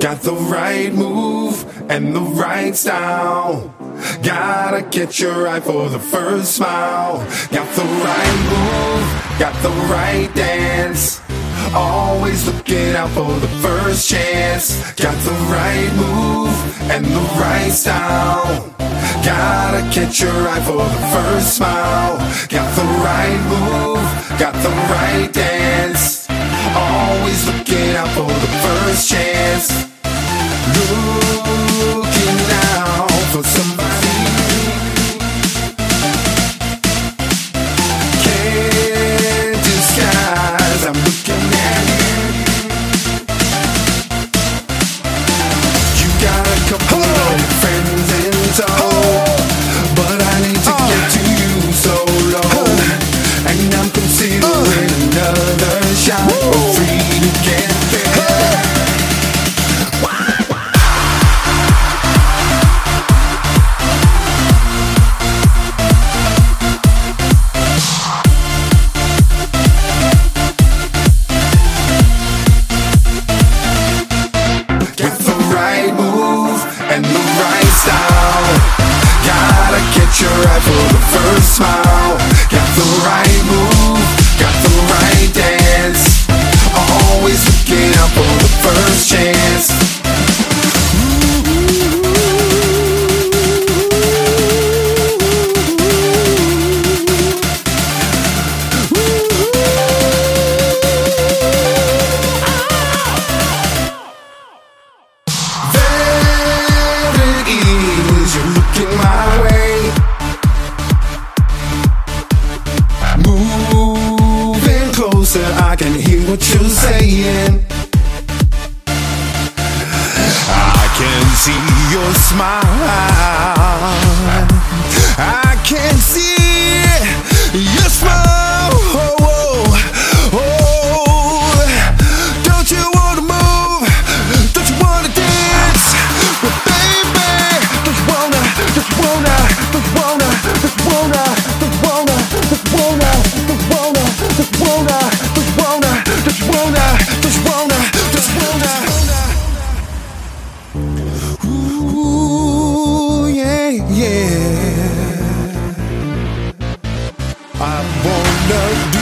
Got the right move and the right style. Gotta catch your eye for the first smile. Got the right move, got the right dance. Always looking out for the first chance. Got the right move and the right style. Gotta catch your eye for the first smile. Got the right move, got the right dance. Always looking out for the first chance. Yes. right for the first smile, got the right closer, I can hear what you're saying. I can see your smile. I can see. no